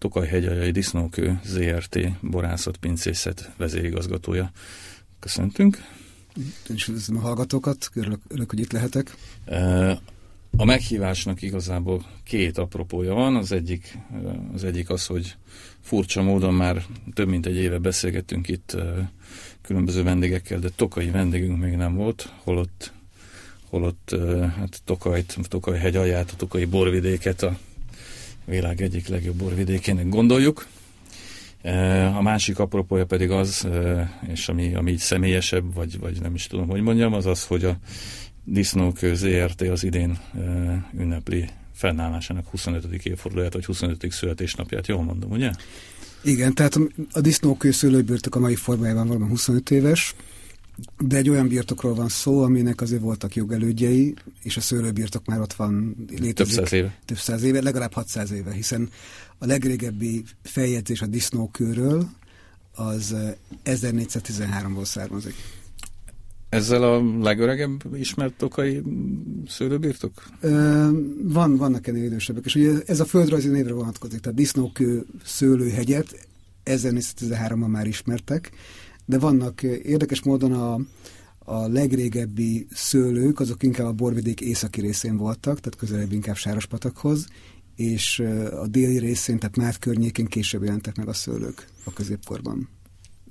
Tokaj-hegyajai Disznókő ZRT borászat pincészet vezérigazgatója. Köszöntünk. Én is üdvözlöm a hallgatókat, örülök, örülök, hogy itt lehetek. A meghívásnak igazából két apropója van. Az egyik, az egyik az, hogy furcsa módon már több mint egy éve beszélgettünk itt különböző vendégekkel, de tokai vendégünk még nem volt, holott, holott hát Tokajt, Tokaj hegy alját, a Tokai borvidéket a világ egyik legjobb borvidékének gondoljuk. A másik apropója pedig az, és ami, ami így személyesebb, vagy, vagy nem is tudom, hogy mondjam, az az, hogy a Disznókő ZRT az idén ünnepli fennállásának 25. évfordulóját, vagy 25. születésnapját, jól mondom, ugye? Igen, tehát a disznókő szőlőbirtok a mai formájában valami 25 éves, de egy olyan birtokról van szó, aminek azért voltak jogelődjei, és a szőlőbirtok már ott van létezik. Több száz éve. Több száz éve, legalább 600 éve, hiszen a legrégebbi feljegyzés a disznókőről az 1413-ból származik. Ezzel a legöregebb ismert tokai szőlőbirtok? van, vannak ennél idősebbek, és ugye ez a földrajzi névre vonatkozik, tehát disznókő szőlőhegyet 1413-ban már ismertek, de vannak érdekes módon a, a legrégebbi szőlők, azok inkább a borvidék északi részén voltak, tehát közelebb inkább Sárospatakhoz, és a déli részén, tehát Mát környékén később jelentek meg a szőlők a középkorban.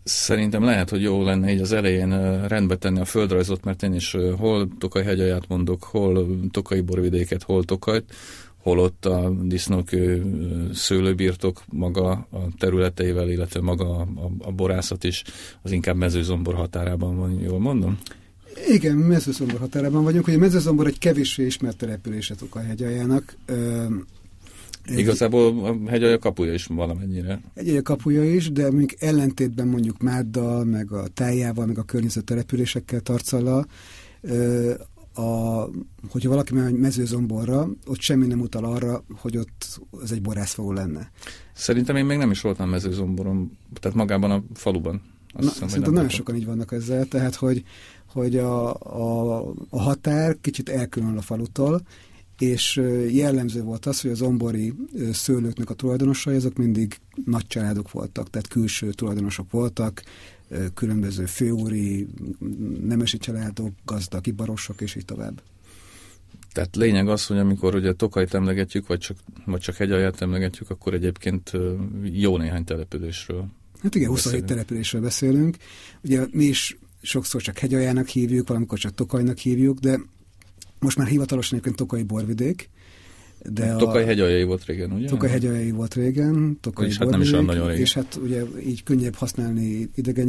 Szerintem lehet, hogy jó lenne így az elején rendbe tenni a földrajzot, mert én is hol Tokaj hegyaját mondok, hol Tokai borvidéket, hol Tokajt, holott a disznókő szőlőbirtok maga a területeivel, illetve maga a, a borászat is az inkább mezőzombor határában van, jól mondom? Igen, mezőzombor határában vagyunk. Ugye mezőzombor egy kevéssé ismert települése Tokaj hegyaljának. Igazából a hegyalja kapuja is valamennyire. Egy kapuja is, de mondjuk ellentétben mondjuk Máddal, meg a tájával, meg a környező településekkel, Tarcallal, a, hogyha valaki megy mezőzomborra, ott semmi nem utal arra, hogy ott ez egy borászfogó lenne. Szerintem én még nem is voltam mezőzomboron, tehát magában a faluban. Azt Na, hiszem, szerintem nagyon sokan így vannak ezzel, tehát hogy, hogy a, a, a határ kicsit elkülönül a falutól, és jellemző volt az, hogy az ombori szőlőknek a tulajdonosai azok mindig nagy családok voltak, tehát külső tulajdonosok voltak, különböző főúri, nemesi családok, gazdag, ibarosok, és így tovább. Tehát lényeg az, hogy amikor ugye Tokajt emlegetjük, vagy csak, vagy csak hegyalját emlegetjük, akkor egyébként jó néhány településről Hát igen, 27 településről beszélünk. Ugye mi is sokszor csak hegyaljának hívjuk, valamikor csak Tokajnak hívjuk, de most már hivatalosan egyébként Tokai borvidék, de Tokaj hegyaljai volt régen, ugye? Tokaj hegyaljai volt régen, Tokaj és hát nem is olyan nagyon régen. És hát ugye így könnyebb használni idegen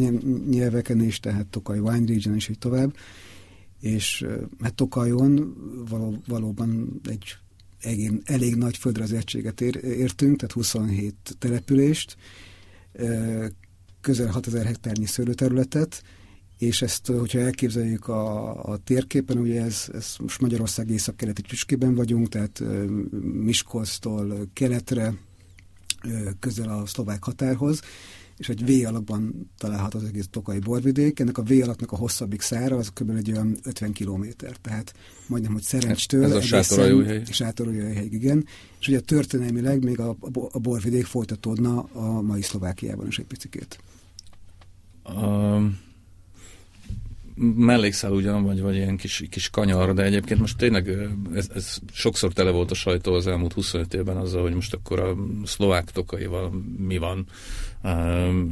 nyelveken is, tehát Tokaj Wine Region és így tovább. És hát Tokajon való, valóban egy egén, elég nagy földrajzi egységet ér, értünk, tehát 27 települést, közel 6000 hektárnyi szőlőterületet, és ezt, hogyha elképzeljük a, a térképen, ugye ez, ez most Magyarország észak-keleti tüskében vagyunk, tehát Miskolctól keletre, közel a szlovák határhoz, és egy V alakban található az egész Tokai borvidék. Ennek a V alaknak a hosszabbik szára az kb. egy olyan 50 kilométer, tehát majdnem, hogy Szerencstől Ez a sátoroljóhely. Sátoroljóhely, igen. És ugye történelmileg még a, a borvidék folytatódna a mai Szlovákiában is egy picikét. Um mellékszál ugyan, vagy, vagy ilyen kis, kis kanyar, de egyébként most tényleg ez, ez sokszor tele volt a sajtó az elmúlt 25 évben azzal, hogy most akkor a szlovák tokaival mi van,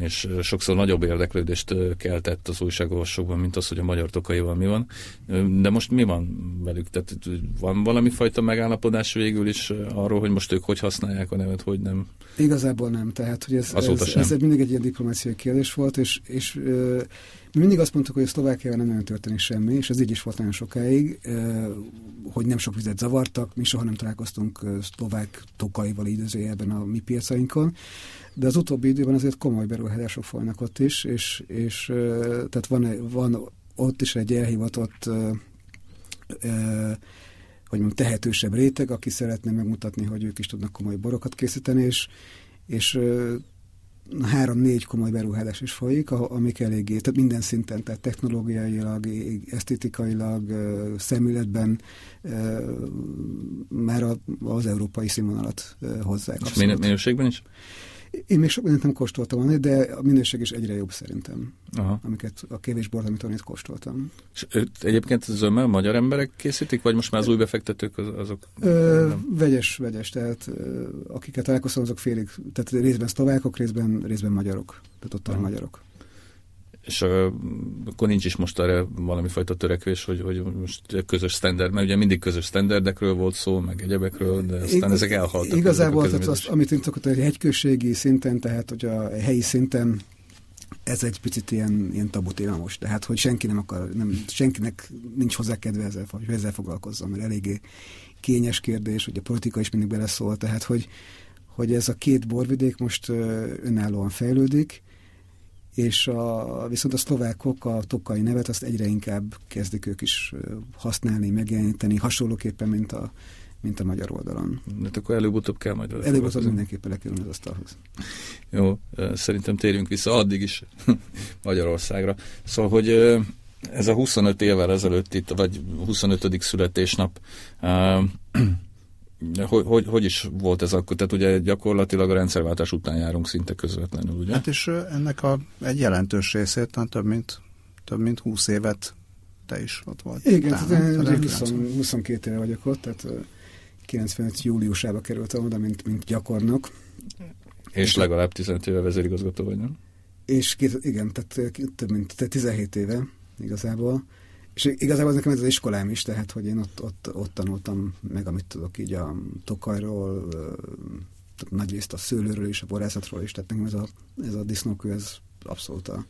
és sokszor nagyobb érdeklődést keltett az újságolvasókban, mint az, hogy a magyar tokaival mi van. De most mi van velük? Tehát van valami fajta megállapodás végül is arról, hogy most ők hogy használják a nevet, hogy nem? Igazából nem, tehát hogy ez, Azóta ez, sem. ez mindig egy ilyen diplomáciai kérdés volt, és, és ö, mi mindig azt mondtuk, hogy a Szlovákiában nem nagyon történik semmi, és ez így is volt nagyon sokáig, ö, hogy nem sok vizet zavartak, mi soha nem találkoztunk szlovák tokaival időzőjelben a mi piacainkon, de az utóbbi időben azért komoly beruházások folynak ott is, és, és ö, tehát van, van ott is egy elhivatott ö, ö, hogy mondjam, tehetősebb réteg, aki szeretne megmutatni, hogy ők is tudnak komoly borokat készíteni, és, és három-négy komoly beruházás is folyik, amik eléggé, tehát minden szinten, tehát technológiailag, esztétikailag, szemületben már az európai színvonalat hozzák. És minőségben is? Én még sok mindent nem kóstoltam, de a minőség is egyre jobb szerintem, Aha. amiket a kevés bort, amit itt kóstoltam. És egyébként zömmel magyar emberek készítik, vagy most már az új befektetők az, azok? Ö, vegyes, vegyes, tehát akiket találkoztam, azok félig, tehát részben szlovákok, részben, részben magyarok, tehát ott a magyarok. És akkor nincs is most erre valami fajta törekvés, hogy, hogy most közös standard, mert ugye mindig közös standardekről volt szó, meg egyebekről, de aztán I, ezek elhaltak. Igazából tehát azt, amit én szokott, hogy hegyközségi szinten, tehát hogy a helyi szinten ez egy picit ilyen, ilyen tabu téma most, tehát hogy senki nem akar, nem, senkinek nincs hozzá kedve ezzel, hogy ezzel foglalkozzon, mert eléggé kényes kérdés, hogy a politika is mindig beleszól, tehát hogy, hogy ez a két borvidék most önállóan fejlődik, és a, viszont a szlovákok a tokai nevet azt egyre inkább kezdik ők is használni, megjeleníteni, hasonlóképpen, mint a, mint a magyar oldalon. De hát akkor előbb-utóbb kell majd Előbb-utóbb mindenképpen lekerülni az asztalhoz. Jó, szerintem térjünk vissza addig is Magyarországra. Szóval, hogy ez a 25 évvel ezelőtt itt, vagy 25. születésnap hogy, hogy, hogy is volt ez akkor? Tehát ugye gyakorlatilag a rendszerváltás után járunk szinte közvetlenül, ugye? Hát és ennek a, egy jelentős részét, tehát több mint, több mint 20 évet te is ott volt. Igen, tehát én 20, 22 éve vagyok ott, tehát 95 júliusába kerültem oda, mint, mint gyakornok. És legalább 15 éve vezérigazgató vagy, nem? És két, igen, tehát több mint tehát 17 éve igazából. És igazából nekem ez az iskolám is, tehát hogy én ott, ott, ott tanultam meg, amit tudok így a tokajról, nagy részt a szőlőről és a borászatról is, tehát nekem ez a, ez a disznókő, ez abszolút a,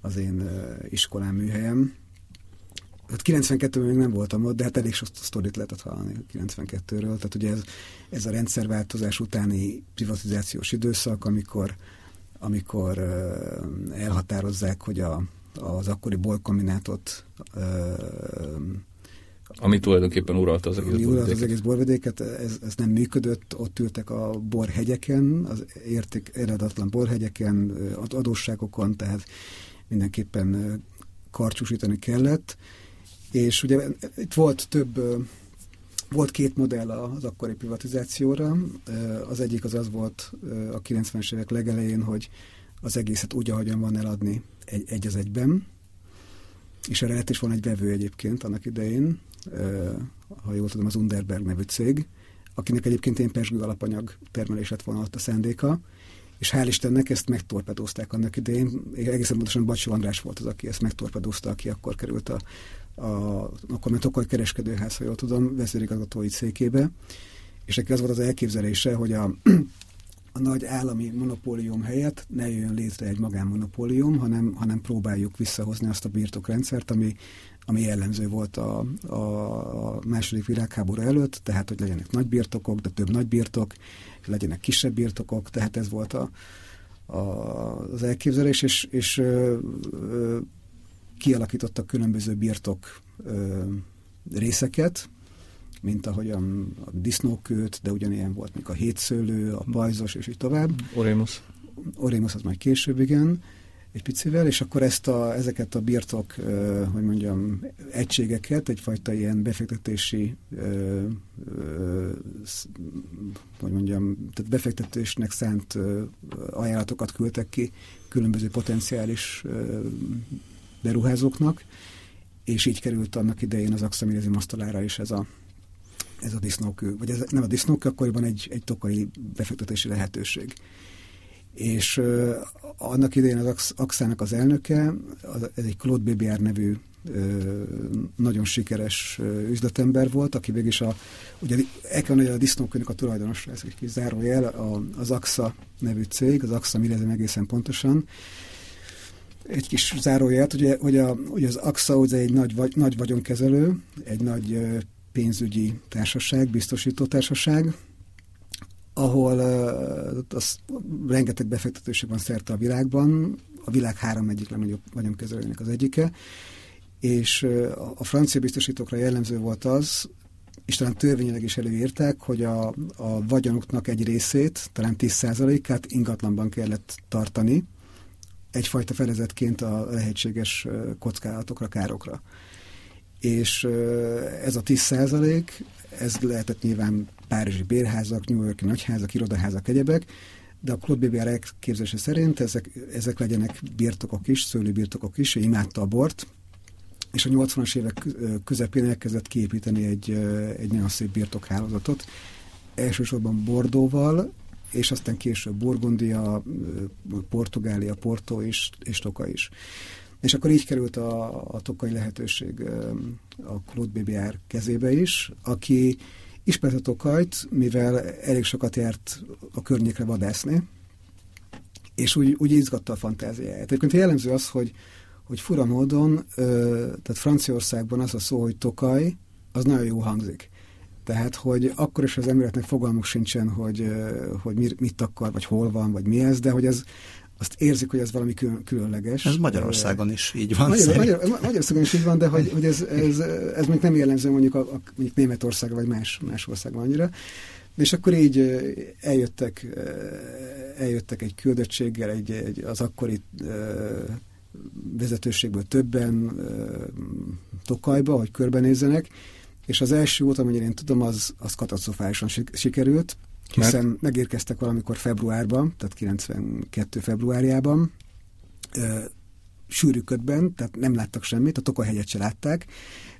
az én iskolám műhelyem. Hát 92-ben még nem voltam ott, de hát elég sok sztorit lehetett hallani 92-ről. Tehát ugye ez, ez a rendszerváltozás utáni privatizációs időszak, amikor, amikor elhatározzák, hogy a, az akkori bolkombinátot ami tulajdonképpen uralta az egész borvidéket. az egész borvidéket, ez, ez nem működött, ott ültek a borhegyeken, az érték eredatlan borhegyeken, adósságokon, tehát mindenképpen karcsúsítani kellett, és ugye itt volt több, volt két modell az akkori privatizációra, az egyik az az volt a 90-es évek legelején, hogy az egészet úgy, ahogyan van eladni egy, egy az egyben, és erre lett is van egy vevő egyébként annak idején, ha jól tudom, az Underberg nevű cég, akinek egyébként én persgő alapanyag termelés lett volna ott a szándéka, és hál' Istennek ezt megtorpedózták annak idején. Egészen pontosan Bacsó András volt az, aki ezt megtorpedózta, aki akkor került a, a akkor ment akkor kereskedőház, ha jól tudom, vezérigazgatói székébe, és neki az volt az elképzelése, hogy a a nagy állami monopólium helyett ne jöjjön létre egy magánmonopólium, hanem, hanem próbáljuk visszahozni azt a birtokrendszert, ami, ami jellemző volt a, a második világháború előtt, tehát hogy legyenek nagy birtokok, de több nagy birtok, legyenek kisebb birtokok, tehát ez volt a, a, az elképzelés, és, és ö, ö, kialakítottak különböző birtok ö, részeket, mint ahogyan a disznókőt, de ugyanilyen volt, mint a hétszőlő, a bajzos, és így tovább. Orémus. Orémus az majd később, igen, egy picivel, és akkor ezt a, ezeket a birtok, hogy mondjam, egységeket, egyfajta ilyen befektetési, hogy mondjam, tehát befektetésnek szánt ajánlatokat küldtek ki különböző potenciális uh, beruházóknak, és így került annak idején az Axamirizim asztalára is ez a ez a disznókő, vagy ez nem a disznókő, akkoriban egy, egy tokai befektetési lehetőség. És uh, annak idején az Axának az elnöke, az, ez egy Claude BBR nevű nagyon sikeres üzletember volt, aki is a, ugye kell a disznókönyvnek a tulajdonos, ez egy kis zárójel, a, az AXA nevű cég, az AXA Milezem egészen pontosan, egy kis zárójelt, ugye, hogy, a, ugye az AXA ugye egy nagy, vagy, nagy vagyonkezelő, egy nagy pénzügyi társaság, biztosító társaság, ahol uh, az, rengeteg befektetőség van szerte a világban, a világ három egyik legnagyobb vagyonkezelőjének az egyike, és uh, a francia biztosítókra jellemző volt az, és talán törvényileg is előírták, hogy a, a vagyonuknak egy részét, talán 10%-át ingatlanban kellett tartani, egyfajta felezetként a lehetséges kockázatokra, károkra. És ez a 10 százalék, ez lehetett nyilván párizsi bérházak, New Yorki nagyházak, irodaházak, egyebek, de a Claude BBR elképzelése szerint ezek, ezek legyenek birtokok is, szőlőbirtokok is, ő imádta a bort, és a 80-as évek közepén elkezdett kiépíteni egy, egy nagyon szép birtokhálózatot, elsősorban Bordóval, és aztán később Burgundia, Portugália, Porto és, és Toka is. És akkor így került a, a tokai lehetőség a Claude BBR kezébe is, aki ismerte Tokajt, mivel elég sokat járt a környékre vadászni, és úgy, úgy izgatta a fantáziáját. Egyébként jellemző az, hogy, hogy fura módon, tehát Franciaországban az a szó, hogy Tokaj, az nagyon jó hangzik. Tehát, hogy akkor is az embereknek fogalmuk sincsen, hogy, hogy mit akar, vagy hol van, vagy mi ez, de hogy ez, azt érzik, hogy ez valami különleges. Ez Magyarországon is így van. Magyar, Magyar, Magyarországon is így van, de hogy, hogy ez, ez, ez még nem jellemző mondjuk, a, a, mondjuk Németország vagy más, más országban annyira. És akkor így eljöttek, eljöttek egy küldöttséggel, egy, egy, az akkori vezetőségből többen Tokajba, hogy körbenézzenek, és az első út, amennyire én tudom, az, az katasztrofálisan sikerült, hiszen Mert? megérkeztek valamikor februárban, tehát 92 februárjában, e, sűrű ködben, tehát nem láttak semmit, a Tokaj-hegyet se látták,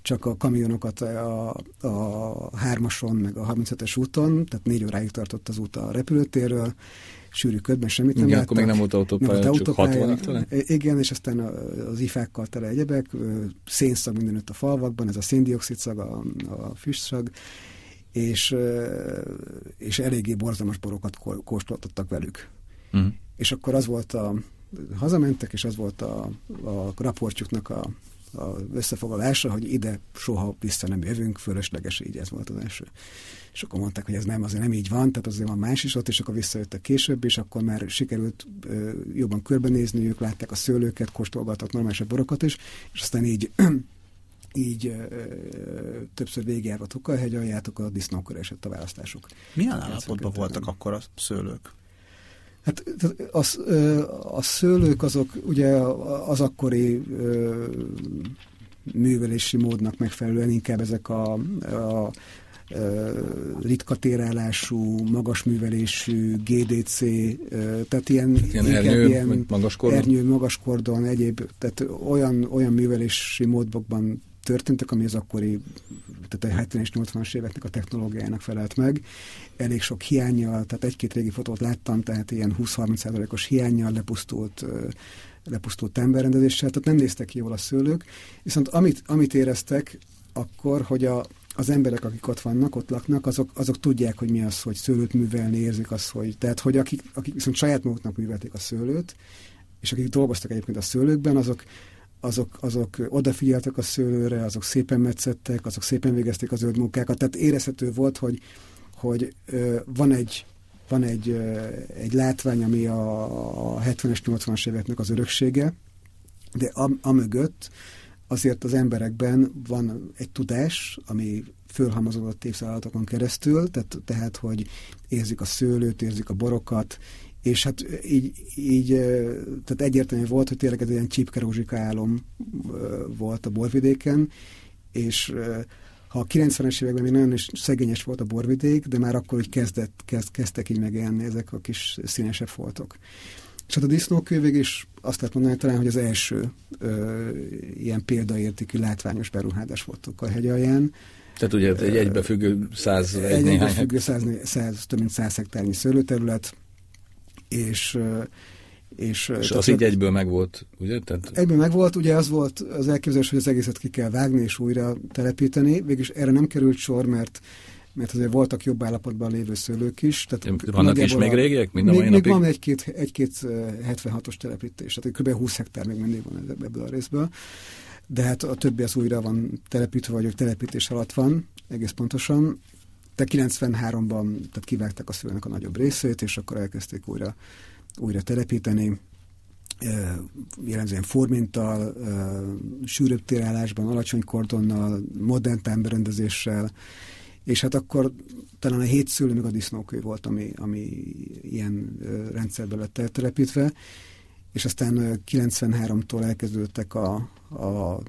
csak a kamionokat a, a hármason, meg a 35-es úton, tehát négy óráig tartott az út a repülőtérről, sűrű ködben semmit nem Igen, láttak. akkor még nem volt autópálya, nem volt autópálya, csak 60 Igen, és aztán az ifákkal tele egyebek, szénszag mindenütt a falvakban, ez a széndiokszid szag, a, a füstszag, és, és eléggé borzalmas borokat kóstoltattak velük. Uh-huh. És akkor az volt a, hazamentek, és az volt a, a raportjuknak a, a összefoglalása, hogy ide soha vissza nem jövünk, fölösleges, így ez volt az első. És akkor mondták, hogy ez nem, azért nem így van, tehát azért van más is ott, és akkor visszajöttek később, és akkor már sikerült ö, jobban körbenézni, ők látták a szőlőket, kóstolgattak normálisabb borokat is, és aztán így így ö, többször végigjárva Tokaj-hegy aljátok, a disznókör esett a választásuk. Milyen állapotban voltak akkor a szőlők? Hát a, a szőlők azok ugye az akkori ö, művelési módnak megfelelően inkább ezek a, a ritka térálású, magas művelésű, GDC, tehát ilyen, ilyen ernyő, ilyen magaskordon? ernyő, magaskordon, egyéb, tehát olyan, olyan művelési módokban történtek, ami az akkori, tehát a 70 és 80-as éveknek a technológiájának felelt meg. Elég sok hiányjal, tehát egy-két régi fotót láttam, tehát ilyen 20-30%-os hiányjal lepusztult lepusztult temberrendezéssel, tehát nem néztek ki jól a szőlők, viszont amit, amit éreztek akkor, hogy a, az emberek, akik ott vannak, ott laknak, azok, azok tudják, hogy mi az, hogy szőlőt művelni, érzik azt, hogy... Tehát, hogy akik, akik viszont saját maguknak művelték a szőlőt, és akik dolgoztak egyébként a szőlőkben, azok, azok, azok odafigyeltek a szőlőre, azok szépen metszettek, azok szépen végezték a zöld munkákat, tehát érezhető volt, hogy, hogy van egy van egy, egy látvány, ami a, a 70-es, 80-as éveknek az öröksége, de am, amögött azért az emberekben van egy tudás, ami fölhamazódott évszázadokon keresztül, tehát, tehát, hogy érzik a szőlőt, érzik a borokat, és hát így, így tehát egyértelmű volt, hogy tényleg ez egy ilyen csípkerózsika álom volt a borvidéken, és ha a 90-es években még nagyon is szegényes volt a borvidék, de már akkor hogy kezdett, kezd, kezdtek így megélni ezek a kis színesebb foltok. És hát a disznókő is azt lehet mondani talán, hogy az első ö, ilyen példaértékű látványos beruházás voltunk a hegy alján. Tehát ugye egy egybefüggő száz, egy egybefüggő száz, száz, több mint száz hektárnyi szőlőterület, és, És, és az így egyből megvolt, ugye? Tehát... Egyből megvolt, ugye az volt az elképzelés, hogy az egészet ki kell vágni és újra telepíteni. Végülis erre nem került sor, mert mert azért voltak jobb állapotban lévő szőlők is. Tehát Vannak is még régiek? Mind a még, még van egy-két, egy-két 76-os telepítés, tehát kb. 20 hektár még mindig van ebből a részből. De hát a többi az újra van telepítve, vagy telepítés alatt van, egész pontosan. De 93-ban tehát kivágták a szőlőnek a nagyobb részét, és akkor elkezdték újra, újra telepíteni. Jellemzően formintal, sűrűbb térállásban, alacsony kordonnal, modern támberendezéssel, és hát akkor talán a hét szülő meg a disznókő volt, ami, ami ilyen rendszerbe lett eltelepítve, és aztán 93-tól elkezdődtek a, a, a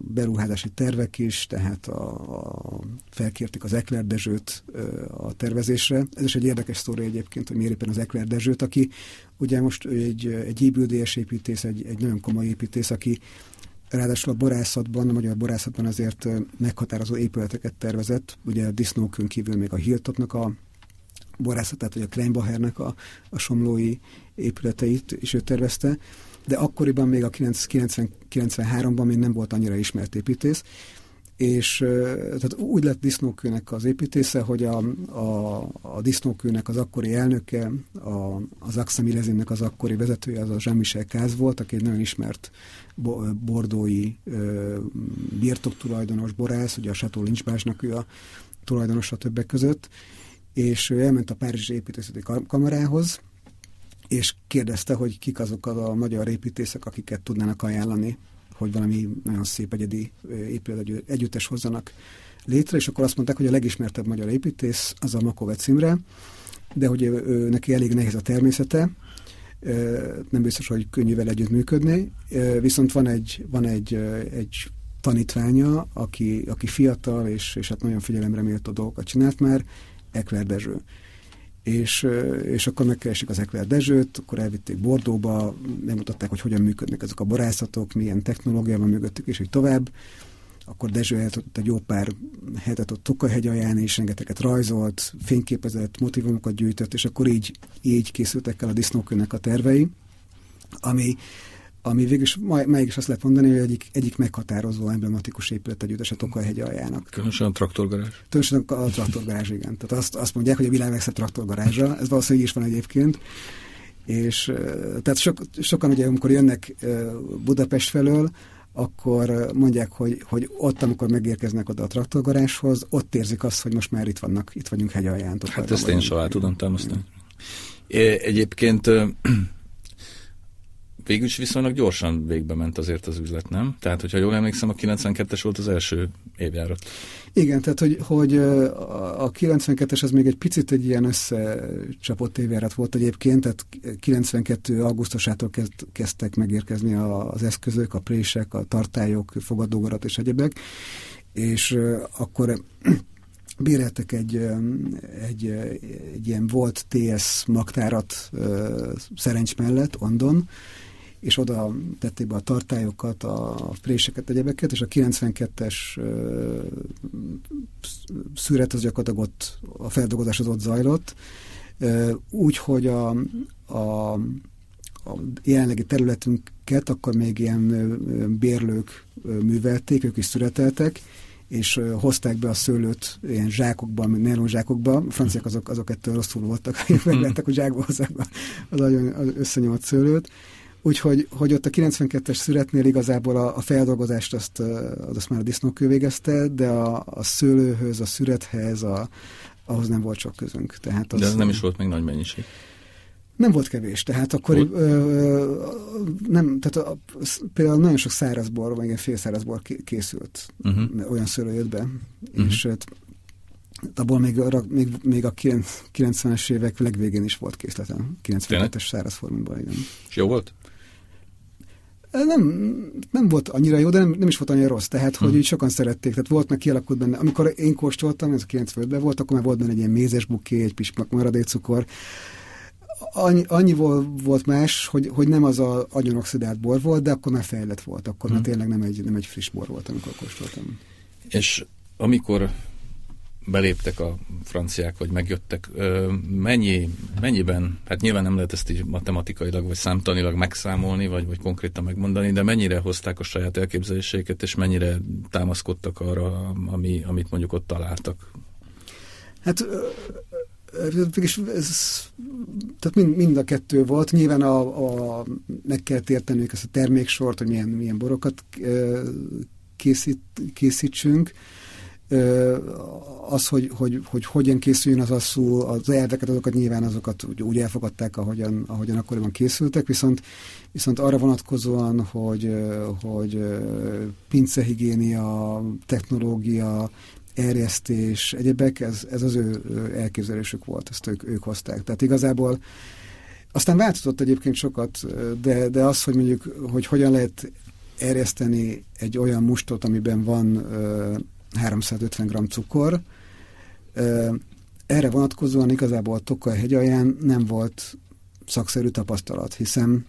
beruházási tervek is, tehát a, a, felkérték az Ekler Dezsőt a tervezésre. Ez is egy érdekes sztori egyébként, hogy miért éppen az Ekler Dezsőt, aki ugye most egy, egy épüldélyes építész, egy, egy nagyon komoly építész, aki Ráadásul a borászatban, a magyar borászatban azért meghatározó épületeket tervezett, ugye a disznókön kívül még a Hiltotnak a borászatát, vagy a Kleinbachernek a, a somlói épületeit is ő tervezte, de akkoriban még a 93-ban még nem volt annyira ismert építész, és tehát úgy lett disznókőnek az építésze, hogy a, a, a disznókőnek az akkori elnöke, a, az Axamilezinnek az akkori vezetője, az a Jean-Michel Káz volt, aki egy nagyon ismert bordói birtoktulajdonos borász, ugye a Chateau Lynchbásnak ő a tulajdonosa többek között, és ő elment a Párizsi Építészeti Kamarához, és kérdezte, hogy kik azok a magyar építészek, akiket tudnának ajánlani hogy valami nagyon szép egyedi épület együttes hozzanak létre, és akkor azt mondták, hogy a legismertebb magyar építész az a Makovec Imre, de hogy ő, neki elég nehéz a természete, nem biztos, hogy könnyű vele együtt működni, viszont van egy, van egy, egy tanítványa, aki, aki fiatal, és, és hát nagyon figyelemre méltó dolgokat csinált már, Ekler Dezső és, és akkor megkeresik az Ekler Dezsőt, akkor elvitték Bordóba, megmutatták, hogy hogyan működnek ezek a borászatok, milyen technológia van mögöttük, és így tovább. Akkor Dezső eltudott egy jó pár hetet ott Tokahegy alján, és rengeteget rajzolt, fényképezett, motivumokat gyűjtött, és akkor így, így készültek el a disznókőnek a tervei, ami ami végülis mégis azt lehet mondani, hogy egyik, egyik meghatározó emblematikus épület együttes a Tokaj-hegy aljának. Különösen a traktorgarázs. Különösen a traktorgarázs, igen. Tehát azt, azt mondják, hogy a világ legszebb traktorgarázsa, ez valószínűleg is van egyébként. És tehát sok, sokan ugye, amikor jönnek Budapest felől, akkor mondják, hogy, hogy ott, amikor megérkeznek oda a traktorgarázshoz, ott érzik azt, hogy most már itt vannak, itt vagyunk hegy alján. Hát ezt én soha tudom támasztani. Egyébként végül is viszonylag gyorsan végbe ment azért az üzlet, nem? Tehát, hogyha jól emlékszem, a 92-es volt az első évjárat. Igen, tehát, hogy, hogy a 92-es az még egy picit egy ilyen összecsapott évjárat volt egyébként, tehát 92. augusztusától kezd, kezdtek megérkezni az eszközök, a prések, a tartályok, fogadógarat és egyebek, és akkor béreltek egy, egy, egy ilyen volt TS magtárat Szerencs mellett, Ondon, és oda tették be a tartályokat, a préseket, egyebeket, és a 92-es szüret az gyakorlatilag ott, a feldolgozás az ott zajlott, úgy, hogy a, a, a jelenlegi területünket akkor még ilyen bérlők művelték, ők is szüreteltek, és hozták be a szőlőt ilyen zsákokban, nylon zsákokba. A franciák azok, azok ettől rosszul voltak, meglettek, hogy zsákba hozzák az nagyon összenyomott szőlőt, Úgyhogy hogy ott a 92-es születnél igazából a, a feldolgozást azt, az azt már a disznókő végezte, de a, a szőlőhöz, a szürethez, a, ahhoz nem volt sok közünk. Tehát az, de ez nem is volt még nagy mennyiség. Nem volt kevés, tehát akkor ö, ö, nem, tehát a, például nagyon sok szárazbor, vagy ilyen félszárazbor készült, uh-huh. olyan szőlő jött be, uh-huh. és abból még, még, még a 90-es évek legvégén is volt készletem, 92-es szárazformában, igen. És jó volt? Nem, nem volt annyira jó, de nem, nem is volt annyira rossz, tehát hogy hmm. így sokan szerették, tehát volt meg kialakult benne. Amikor én kóstoltam, ez a 95-ben volt, akkor már volt benne egy ilyen mézes buké, egy pismak maradékcukor. Annyi, annyi volt más, hogy, hogy nem az a agyonoxidált bor volt, de akkor már fejlett volt, akkor hmm. már tényleg nem egy, nem egy friss bor volt, amikor kóstoltam. És amikor beléptek a franciák, vagy megjöttek, mennyi, mennyiben, hát nyilván nem lehet ezt így matematikailag, vagy számtanilag megszámolni, vagy, vagy konkrétan megmondani, de mennyire hozták a saját elképzeléseiket, és mennyire támaszkodtak arra, ami, amit mondjuk ott találtak? Hát és ez, tehát mind, mind a kettő volt. Nyilván a, a, meg kell értenünk ezt a terméksort, hogy milyen, milyen borokat készít, készítsünk. Az, hogy, hogy, hogy hogyan készüljön az asszú, az elveket, azokat nyilván azokat úgy, úgy elfogadták, ahogyan, ahogyan akkoriban készültek, viszont, viszont arra vonatkozóan, hogy, hogy pincehigiénia, technológia, erjesztés, egyebek, ez, ez az ő elképzelésük volt, ezt ők, ők hozták. Tehát igazából aztán változott egyébként sokat, de, de az, hogy mondjuk, hogy hogyan lehet erjeszteni egy olyan mustot, amiben van 350 g cukor, erre vonatkozóan igazából Tokaj hegy alján nem volt szakszerű tapasztalat, hiszen,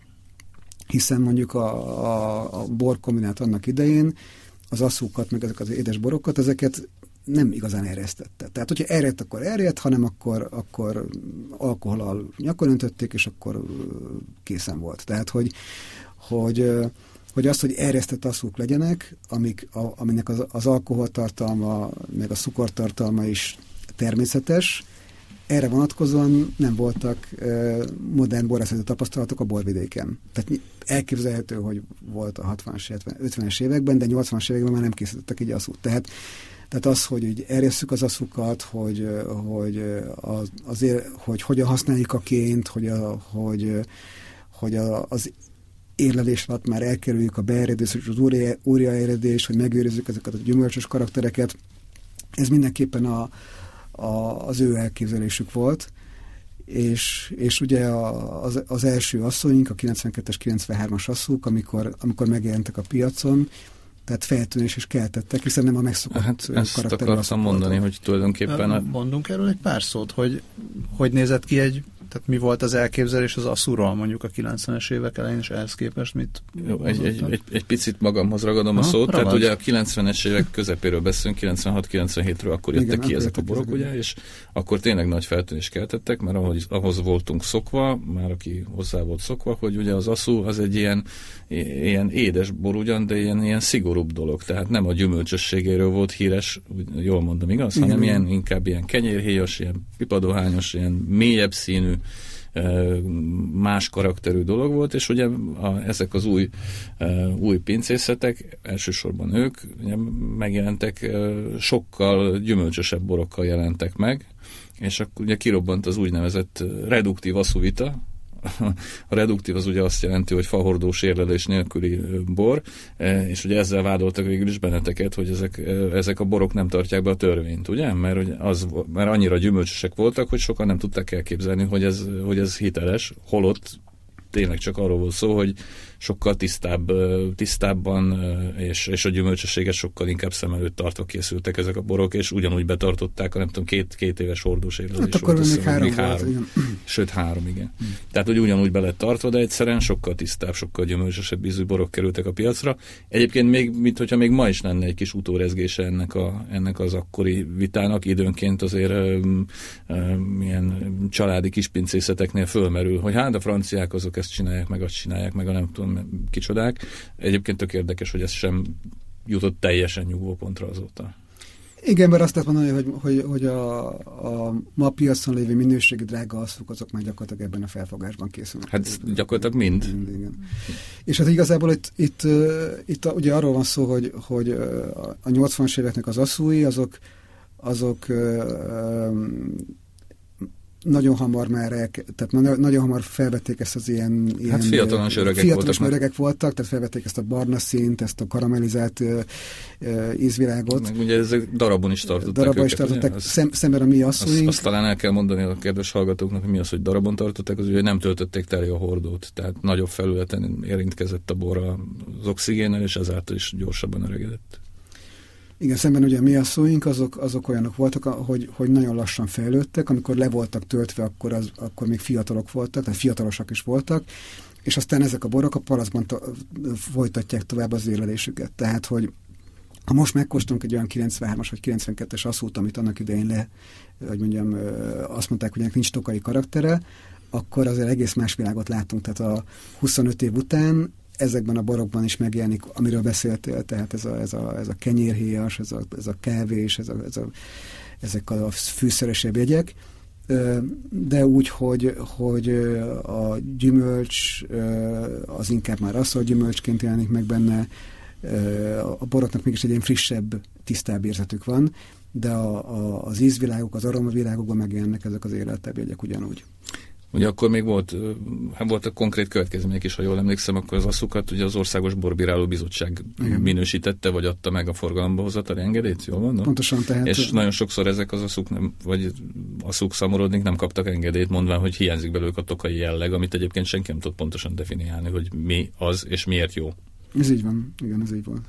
hiszen mondjuk a, a, a bor kombinát annak idején az asszúkat, meg ezek az édes borokat, ezeket nem igazán erjesztette. Tehát, hogyha erjedt, akkor erjedt, hanem akkor, akkor alkoholal nyakon öntötték, és akkor készen volt. Tehát, hogy, hogy, hogy az, hogy erjesztett asszúk legyenek, amik, a, aminek az, az alkoholtartalma, meg a cukortartalma is természetes, erre vonatkozóan nem voltak uh, modern borászati tapasztalatok a borvidéken. Tehát elképzelhető, hogy volt a 60-as, 50-es években, de 80-as években már nem készítettek így asszút. Tehát tehát az, hogy így erjesszük az aszukat, hogy, hogy, az, azért, hogy hogyan használjuk a ként, hogy, a, hogy, hogy a, az érlelés alatt már elkerüljük a beeredés és az újraeredés, hogy megőrizzük ezeket a gyümölcsös karaktereket. Ez mindenképpen a, a, az ő elképzelésük volt. És, és ugye az, az első asszonyink, a 92-es, 93-as asszúk, amikor, amikor megjelentek a piacon, tehát feltűnés is keltettek, hiszen nem a megszokott hát ezt akartam mondani, hogy tulajdonképpen... A... Mondunk erről egy pár szót, hogy hogy nézett ki egy tehát mi volt az elképzelés az Aszurral mondjuk a 90-es évek elején, és ehhez képest mit? Jó, egy, egy, egy, egy picit magamhoz ragadom ha, a szót, ragad. tehát ugye a 90-es évek közepéről beszélünk, 96-97-ről akkor jöttek Igen, ki ezek a borok, ugye, és akkor tényleg nagy feltűnés keltettek, mert ahogy, ahhoz voltunk szokva, már aki hozzá volt szokva, hogy ugye az aszú az egy ilyen, ilyen édes bor ugyan, de ilyen, ilyen szigorúbb dolog, tehát nem a gyümölcsösségéről volt híres, jól mondom, igaz, Igen. hanem ilyen, inkább ilyen kenyérhéjas, ilyen pipadohányos, ilyen mélyebb színű, más karakterű dolog volt, és ugye a, ezek az új, új pincészetek, elsősorban ők ugye megjelentek, sokkal gyümölcsösebb borokkal jelentek meg, és akkor ugye kirobbant az úgynevezett reduktív aszuvita, a reduktív az ugye azt jelenti, hogy fahordós érlelés nélküli bor, és ugye ezzel vádoltak végül is benneteket, hogy ezek, ezek a borok nem tartják be a törvényt, ugye? Mert, hogy az, mert annyira gyümölcsösek voltak, hogy sokan nem tudták elképzelni, hogy ez, hogy ez hiteles, holott tényleg csak arról volt szó, hogy sokkal tisztább, tisztábban, és, és a gyümölcsösséget sokkal inkább szem előtt tartva készültek ezek a borok, és ugyanúgy betartották a nem tudom, két, két éves hordós érlezés hát akkor még három, még három. Volt, Sőt, három, igen. Hmm. Tehát, hogy ugyanúgy be lett tartva, de egyszerűen sokkal tisztább, sokkal gyümölcsösebb ízű borok kerültek a piacra. Egyébként még, mint hogyha még ma is lenne egy kis utórezgése ennek, a, ennek az akkori vitának, időnként azért um, um, ilyen családi kispincészeteknél fölmerül, hogy hát a franciák azok ezt csinálják, meg azt csinálják, meg a nem tudom, kicsodák. Egyébként tök érdekes, hogy ez sem jutott teljesen nyugvópontra azóta. Igen, mert azt lehet mondani, hogy, hogy, hogy a, a ma piacon lévő minőségi drága aszfok, azok már gyakorlatilag ebben a felfogásban készülnek. Hát gyakorlatilag mind. mind igen. És hát igazából itt, itt, itt ugye arról van szó, hogy, hogy a 80-as éveknek az asszúi, azok, azok nagyon hamar már el, tehát nagyon hamar felvették ezt az ilyen... ilyen hát fiatalos öregek fiatalos voltak. öregek voltak, tehát felvették ezt a barna színt, ezt a karamellizált uh, uh, ízvilágot. Meg ugye ezek darabon is tartották Darabon őket, is tartották, az, szem, szemben a mi asszonyink. Azt, azt talán el kell mondani a kedves hallgatóknak, hogy mi az, hogy darabon tartották, az ugye nem töltötték tele a hordót, tehát nagyobb felületen érintkezett a bor az oxigénnel, és ezáltal is gyorsabban öregedett. Igen, szemben ugye a mi asszóink azok, azok olyanok voltak, hogy, hogy nagyon lassan fejlődtek, amikor le voltak töltve, akkor, az, akkor még fiatalok voltak, tehát fiatalosak is voltak, és aztán ezek a borok a palaszban folytatják tovább az élelésüket. Tehát, hogy Ha most megkóstolunk egy olyan 93-as vagy 92-es asszút, amit annak idején le, hogy mondjam, azt mondták, hogy ennek nincs tokai karaktere, akkor azért egész más világot láttunk. Tehát a 25 év után ezekben a barokban is megjelenik, amiről beszéltél, tehát ez a, ez a, ez a kenyérhéjas, ez a, ez a kávés, ez a, ez a, ezek a fűszeresebb jegyek, de úgy, hogy, hogy a gyümölcs az inkább már hogy gyümölcsként jelenik meg benne, a boroknak mégis egy ilyen frissebb, tisztább érzetük van, de a, a, az ízvilágok, az aromavilágokban megjelennek ezek az életebb jegyek ugyanúgy. Ugye akkor még volt, hát voltak konkrét következmények is, ha jól emlékszem, akkor az asszukat ugye az Országos Borbíráló Bizottság Igen. minősítette, vagy adta meg a forgalomba a engedélyt, jól van? Pontosan, tehát... És nagyon sokszor ezek az asszuk, nem, vagy asszuk szamorodnik nem kaptak engedélyt, mondván, hogy hiányzik belőlük a tokai jelleg, amit egyébként senki nem tud pontosan definiálni, hogy mi az, és miért jó. Ez így van, igen, ez így van.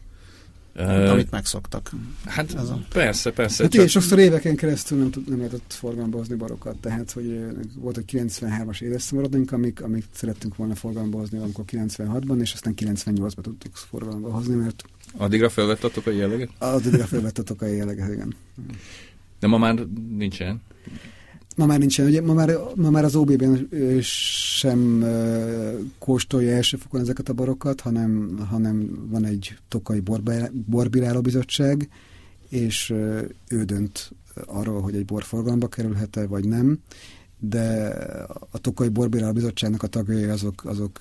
Uh, amit megszoktak. Hát ez a... persze, persze. Hát csak... sokszor éveken keresztül nem, tud, nem lehetett forgalomba hozni barokat, tehát hogy volt egy 93-as évesztemaradunk, amik, amik szerettünk volna forgalomba hozni amikor 96-ban, és aztán 98-ban tudtuk forgalomba hozni, mert... Addigra felvettatok a jelleget? Addigra felvettatok a jelleget, igen. De ma már nincsen. Ma már nincsen, ugye ma már, ma már az OB-ben sem kóstolja elsőfokon ezeket a borokat, hanem, hanem van egy tokai borbírálóbizottság, és ő dönt arról, hogy egy bor forgalomba kerülhet-e, vagy nem, de a tokai borbírálóbizottságnak a tagjai azok, azok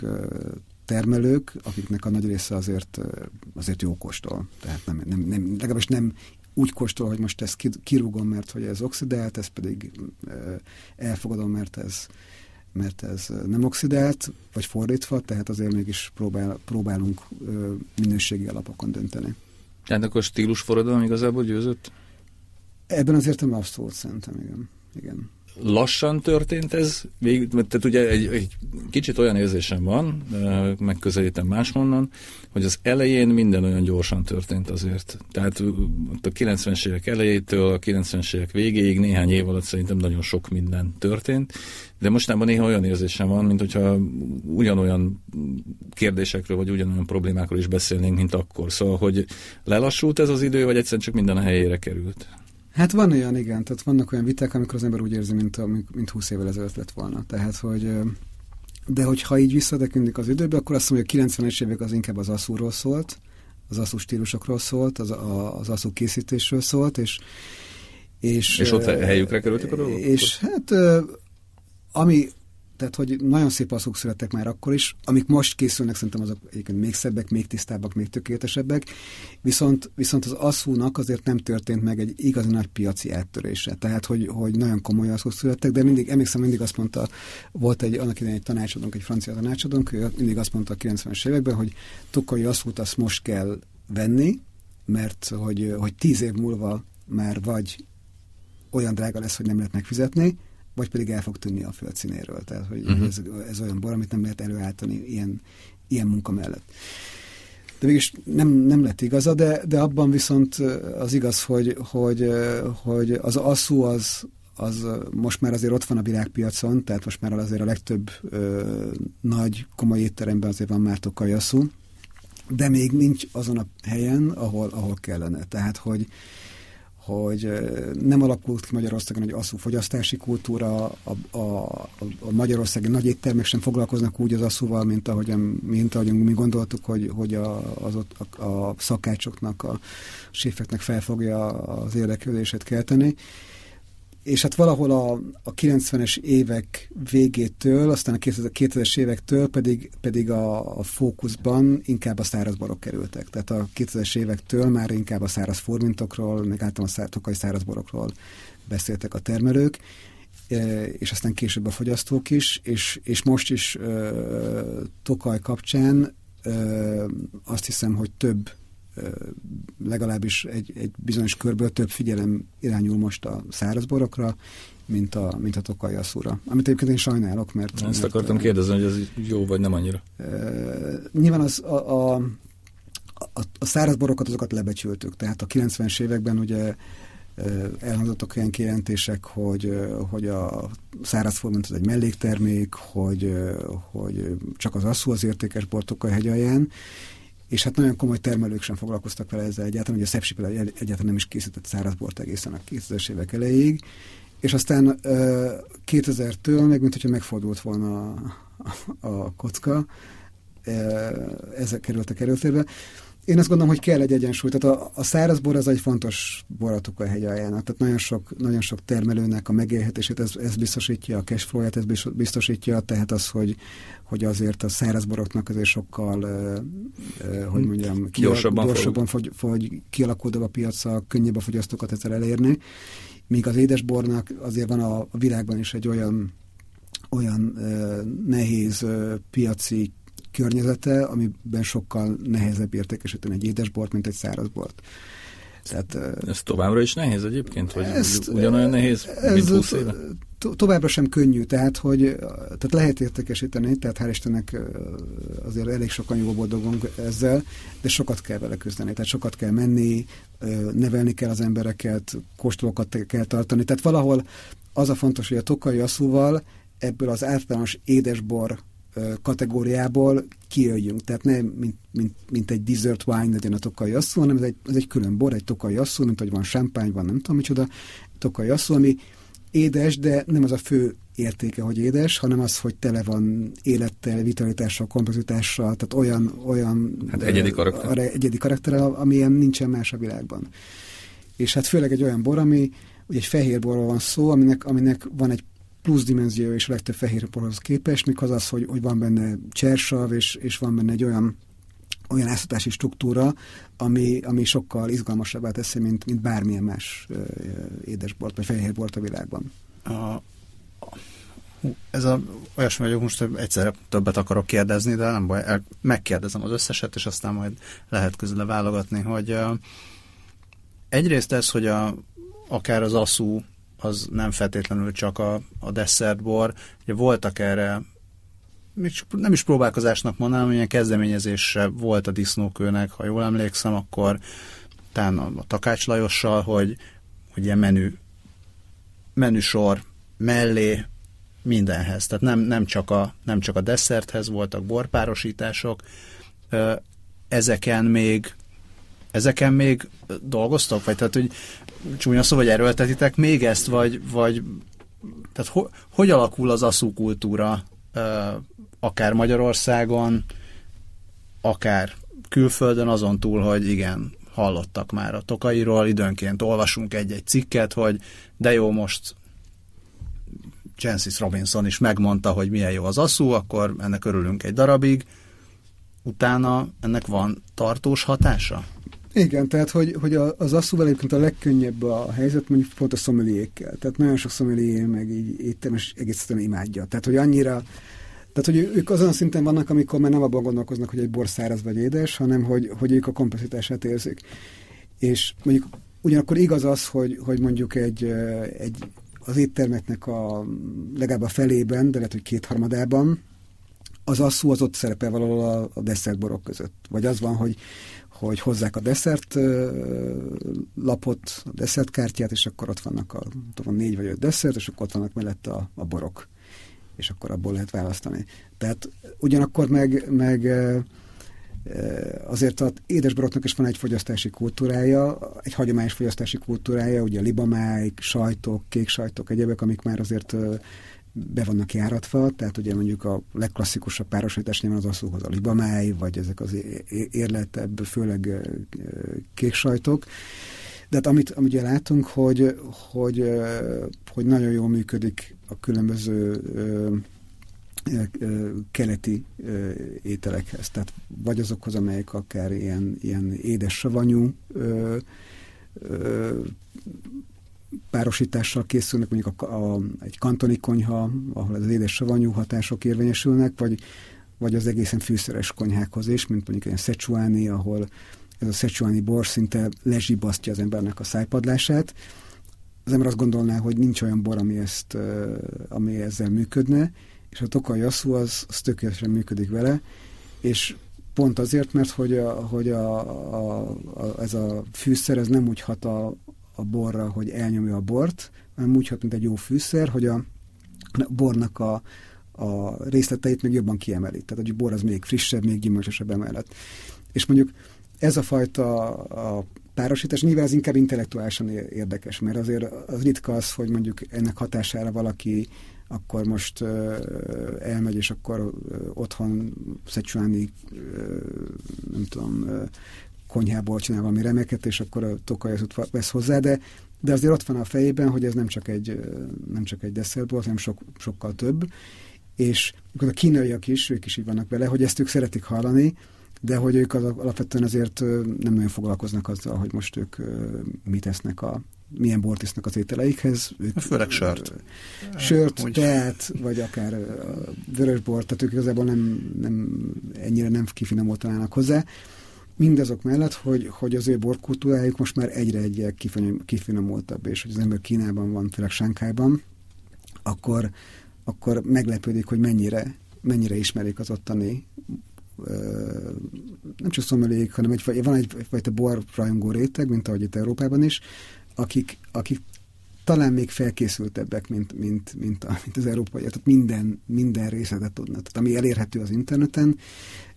termelők, akiknek a nagy része azért, azért jó kóstol. Tehát nem, nem, nem, legalábbis nem úgy kóstol, hogy most ezt kirúgom, mert hogy ez oxidált, ezt pedig elfogadom, mert ez, mert ez nem oxidált, vagy fordítva, tehát azért mégis próbál, próbálunk minőségi alapokon dönteni. Tehát akkor stílusforradalom igazából győzött? Ebben az értelemben abszolút szerintem, igen. igen lassan történt ez, végül, tehát ugye egy, egy kicsit olyan érzésem van, megközelítem máshonnan, hogy az elején minden olyan gyorsan történt azért. Tehát a 90-es évek elejétől a 90-es évek végéig néhány év alatt szerintem nagyon sok minden történt, de mostában néha olyan érzésem van, mint hogyha ugyanolyan kérdésekről vagy ugyanolyan problémákról is beszélnénk, mint akkor. Szóval, hogy lelassult ez az idő, vagy egyszerűen csak minden a helyére került? Hát van olyan, igen. Tehát vannak olyan viták, amikor az ember úgy érzi, mint, a, mint 20 évvel ezelőtt lett volna. Tehát, hogy de hogyha így visszatekintünk az időbe, akkor azt mondom, hogy a 90-es évek az inkább az asszúról szólt, az asszú stílusokról szólt, az, a, az asszú készítésről szólt, és és, és ott helyükre kerültek a dolgok? És hát ami tehát hogy nagyon szép alszók születtek már akkor is, amik most készülnek, szerintem azok egyébként még szebbek, még tisztábbak, még tökéletesebbek, viszont, viszont az asszúnak azért nem történt meg egy igazi nagy piaci áttörése. Tehát, hogy, hogy nagyon komoly alszók születtek, de mindig, emlékszem, mindig azt mondta, volt egy, annak idején egy tanácsadónk, egy francia tanácsadónk, ő mindig azt mondta a 90-es években, hogy tokai asszút azt most kell venni, mert hogy, hogy tíz év múlva már vagy olyan drága lesz, hogy nem lehet megfizetni, vagy pedig el fog tűnni a föld színéről. Tehát, hogy uh-huh. ez, ez olyan bor, amit nem lehet előállítani ilyen, ilyen munka mellett. De mégis nem, nem lett igaza, de, de abban viszont az igaz, hogy, hogy, hogy az asszú az, az most már azért ott van a világpiacon, tehát most már azért a legtöbb ö, nagy, komoly étteremben azért van már tokai asszú, de még nincs azon a helyen, ahol, ahol kellene. Tehát, hogy, hogy nem alakult ki Magyarországon egy asszú fogyasztási kultúra, a, a, a magyarországi nagy éttermek sem foglalkoznak úgy az asszúval, mint ahogyan, mint ahogyan mi gondoltuk, hogy, hogy a, az ott, a, a szakácsoknak, a séfeknek fel fogja az érdeklődését kelteni és hát valahol a, a 90-es évek végétől, aztán a 2000-es évektől pedig, pedig a, a fókuszban inkább a száraz borok kerültek. Tehát a 2000-es évektől már inkább a száraz formintokról, meg általában a tokai száraz borokról beszéltek a termelők, e, és aztán később a fogyasztók is, és, és most is Tokaj kapcsán azt hiszem, hogy több legalábbis egy, egy bizonyos körből több figyelem irányul most a szárazborokra, mint a, mint a tokai asszúra. Amit egyébként én sajnálok, mert... Ezt mert, akartam kérdezni, hogy ez jó vagy nem annyira. E, nyilván az a, a, a, a szárazborokat azokat lebecsültük, tehát a 90-es években ugye elhangzottak olyan kijelentések, hogy, hogy a szárazformint az egy melléktermék, hogy, hogy csak az asszú az értékes bortok a hegy alján, és hát nagyon komoly termelők sem foglalkoztak vele ezzel egyáltalán, ugye a Szepsipel egyáltalán nem is készített szárazbort egészen a 2000-es évek elejéig, és aztán 2000-től, meg mint hogyha megfordult volna a, a, a kocka, ezek kerültek erőtérbe. Én azt gondolom, hogy kell egy egyensúly. Tehát a, a száraz bor az egy fontos bor a hegy aljának. Tehát nagyon sok, nagyon sok termelőnek a megélhetését ez, ez biztosítja, a cashflow-ját ez biztosítja, tehát az, hogy, hogy azért a száraz boroknak azért sokkal, hogy mondjam, gyorsabban, gyorsabban fogy, fogy, kialakulóbb a piaca, könnyebb a fogyasztókat ezzel elérni. Míg az édesbornak azért van a, a világban is egy olyan olyan nehéz piaci környezete, amiben sokkal nehezebb értékesíteni egy édesbort, mint egy szárazbort. Tehát, ez továbbra is nehéz egyébként, vagy ezt, ugyanolyan nehéz, ez mint 20 éve? To továbbra sem könnyű, tehát, hogy tehát lehet értékesíteni, tehát hál' Istennek azért elég sokan jó boldogunk ezzel, de sokat kell vele küzdeni, tehát sokat kell menni, nevelni kell az embereket, kóstolókat kell tartani, tehát valahol az a fontos, hogy a tokai asszúval ebből az általános édesbor kategóriából kijöjjünk. Tehát nem mint, mint, mint egy dessert wine legyen a tokai asszú, hanem ez egy, ez egy külön bor, egy tokai asszú, mint hogy van champagne, van nem tudom micsoda, tokai asszú, ami édes, de nem az a fő értéke, hogy édes, hanem az, hogy tele van élettel, vitalitással, kompozitással, tehát olyan, olyan hát egyedi karakter. egyedi karakter, amilyen nincsen más a világban. És hát főleg egy olyan bor, ami ugye egy fehér borról van szó, aminek, aminek van egy plusz dimenzió és a legtöbb fehér porhoz képest, mik az hogy, hogy van benne csersav, és, és van benne egy olyan olyan áztatási struktúra, ami, ami sokkal izgalmasabbá teszi, mint, mint bármilyen más édesbort vagy fehérbort a világban. A, ez a, olyasmi vagyok most, hogy többet akarok kérdezni, de nem baj, el, megkérdezem az összeset, és aztán majd lehet közül válogatni, hogy uh, egyrészt ez, hogy a, akár az aszú az nem feltétlenül csak a, a desszertbor. Ugye voltak erre nem is próbálkozásnak mondanám, ilyen kezdeményezésre volt a disznókőnek, ha jól emlékszem, akkor talán a, a Takács Lajossal, hogy, hogy ilyen menü, menüsor mellé mindenhez. Tehát nem, nem, csak a, nem csak a desszerthez voltak borpárosítások, ezeken még ezeken még dolgoztok? Vagy tehát, hogy csúnya szó, vagy erőltetitek még ezt, vagy, vagy tehát ho, hogy alakul az aszú kultúra akár Magyarországon, akár külföldön, azon túl, hogy igen, hallottak már a tokairól, időnként olvasunk egy-egy cikket, hogy de jó, most Jancis Robinson is megmondta, hogy milyen jó az aszú, akkor ennek örülünk egy darabig, utána ennek van tartós hatása? Igen, tehát hogy, hogy az asszúval egyébként a legkönnyebb a helyzet mondjuk pont a szomeliékkel. Tehát nagyon sok szomelié meg így éttermes egészen imádja. Tehát, hogy annyira tehát, hogy ők azon a szinten vannak, amikor már nem abban gondolkoznak, hogy egy bor száraz vagy édes, hanem hogy, hogy ők a komplexitását érzik. És mondjuk ugyanakkor igaz az, hogy, hogy mondjuk egy, egy az éttermeknek a legalább a felében, de lehet, hogy kétharmadában, az asszú az ott szerepel valahol a, a desszertborok között. Vagy az van, hogy, hogy hozzák a desszert lapot, a desszertkártyát, és akkor ott vannak a tudom, négy vagy öt desszert, és akkor ott vannak mellette a, a borok. És akkor abból lehet választani. Tehát ugyanakkor meg, meg azért az édesboroknak is van egy fogyasztási kultúrája, egy hagyományos fogyasztási kultúrája, ugye a libamáj, sajtok, kék sajtok, egyebek, amik már azért be vannak járatva, tehát ugye mondjuk a legklasszikusabb párosítás nyilván az asszúhoz a libamáj, vagy ezek az érletebb, főleg kék sajtok. De hát amit, amit ugye látunk, hogy, hogy, hogy nagyon jól működik a különböző keleti ételekhez. Tehát vagy azokhoz, amelyek akár ilyen, ilyen édes savanyú párosítással készülnek, mondjuk a, a, egy kantoni konyha, ahol az édes savanyú hatások érvényesülnek, vagy, vagy az egészen fűszeres konyhákhoz is, mint mondjuk egy szecsuáni, ahol ez a szecsuáni bor szinte lezsibasztja az embernek a szájpadlását. Az ember azt gondolná, hogy nincs olyan bor, ami, ezt, ami ezzel működne, és a tokai asszú az, az tökéletesen működik vele, és pont azért, mert hogy, a, hogy a, a, a, ez a fűszer ez nem úgy hat a, a borra, hogy elnyomja a bort, hanem úgy hat, mint egy jó fűszer, hogy a bornak a, a részleteit még jobban kiemeli. Tehát a bor az még frissebb, még gyümölcsösebb emellett. És mondjuk ez a fajta a párosítás, nyilván az inkább intellektuálisan érdekes, mert azért az ritka az, hogy mondjuk ennek hatására valaki akkor most uh, elmegy, és akkor uh, otthon szecsuáni, uh, nem tudom, konyhából csinál valami remeket, és akkor a tokajatot vesz hozzá, de, de azért ott van a fejében, hogy ez nem csak egy, nem csak egy desszertból, hanem sok, sokkal több, és a kínaiak is, ők is így vannak vele, hogy ezt ők szeretik hallani, de hogy ők az, alapvetően azért nem nagyon foglalkoznak azzal, hogy most ők mit esznek a milyen bort isznak az ételeikhez. Ők, Főleg sört. Sört, Úgy. teát, vagy akár vörös bort, tehát ők igazából nem, nem ennyire nem kifinomultanának hozzá. Mindazok mellett, hogy, hogy az ő borkultúrájuk most már egyre egyre kifinomultabb, és hogy az ember Kínában van, főleg Sánkájban, akkor, akkor meglepődik, hogy mennyire, mennyire ismerik az ottani nem csak szomelék, hanem egy, van egyfajta borrajongó réteg, mint ahogy itt Európában is, akik, akik talán még felkészültebbek, mint, mint, mint, a, mint az európai, tehát minden, minden részletet tudnak. Tehát ami elérhető az interneten,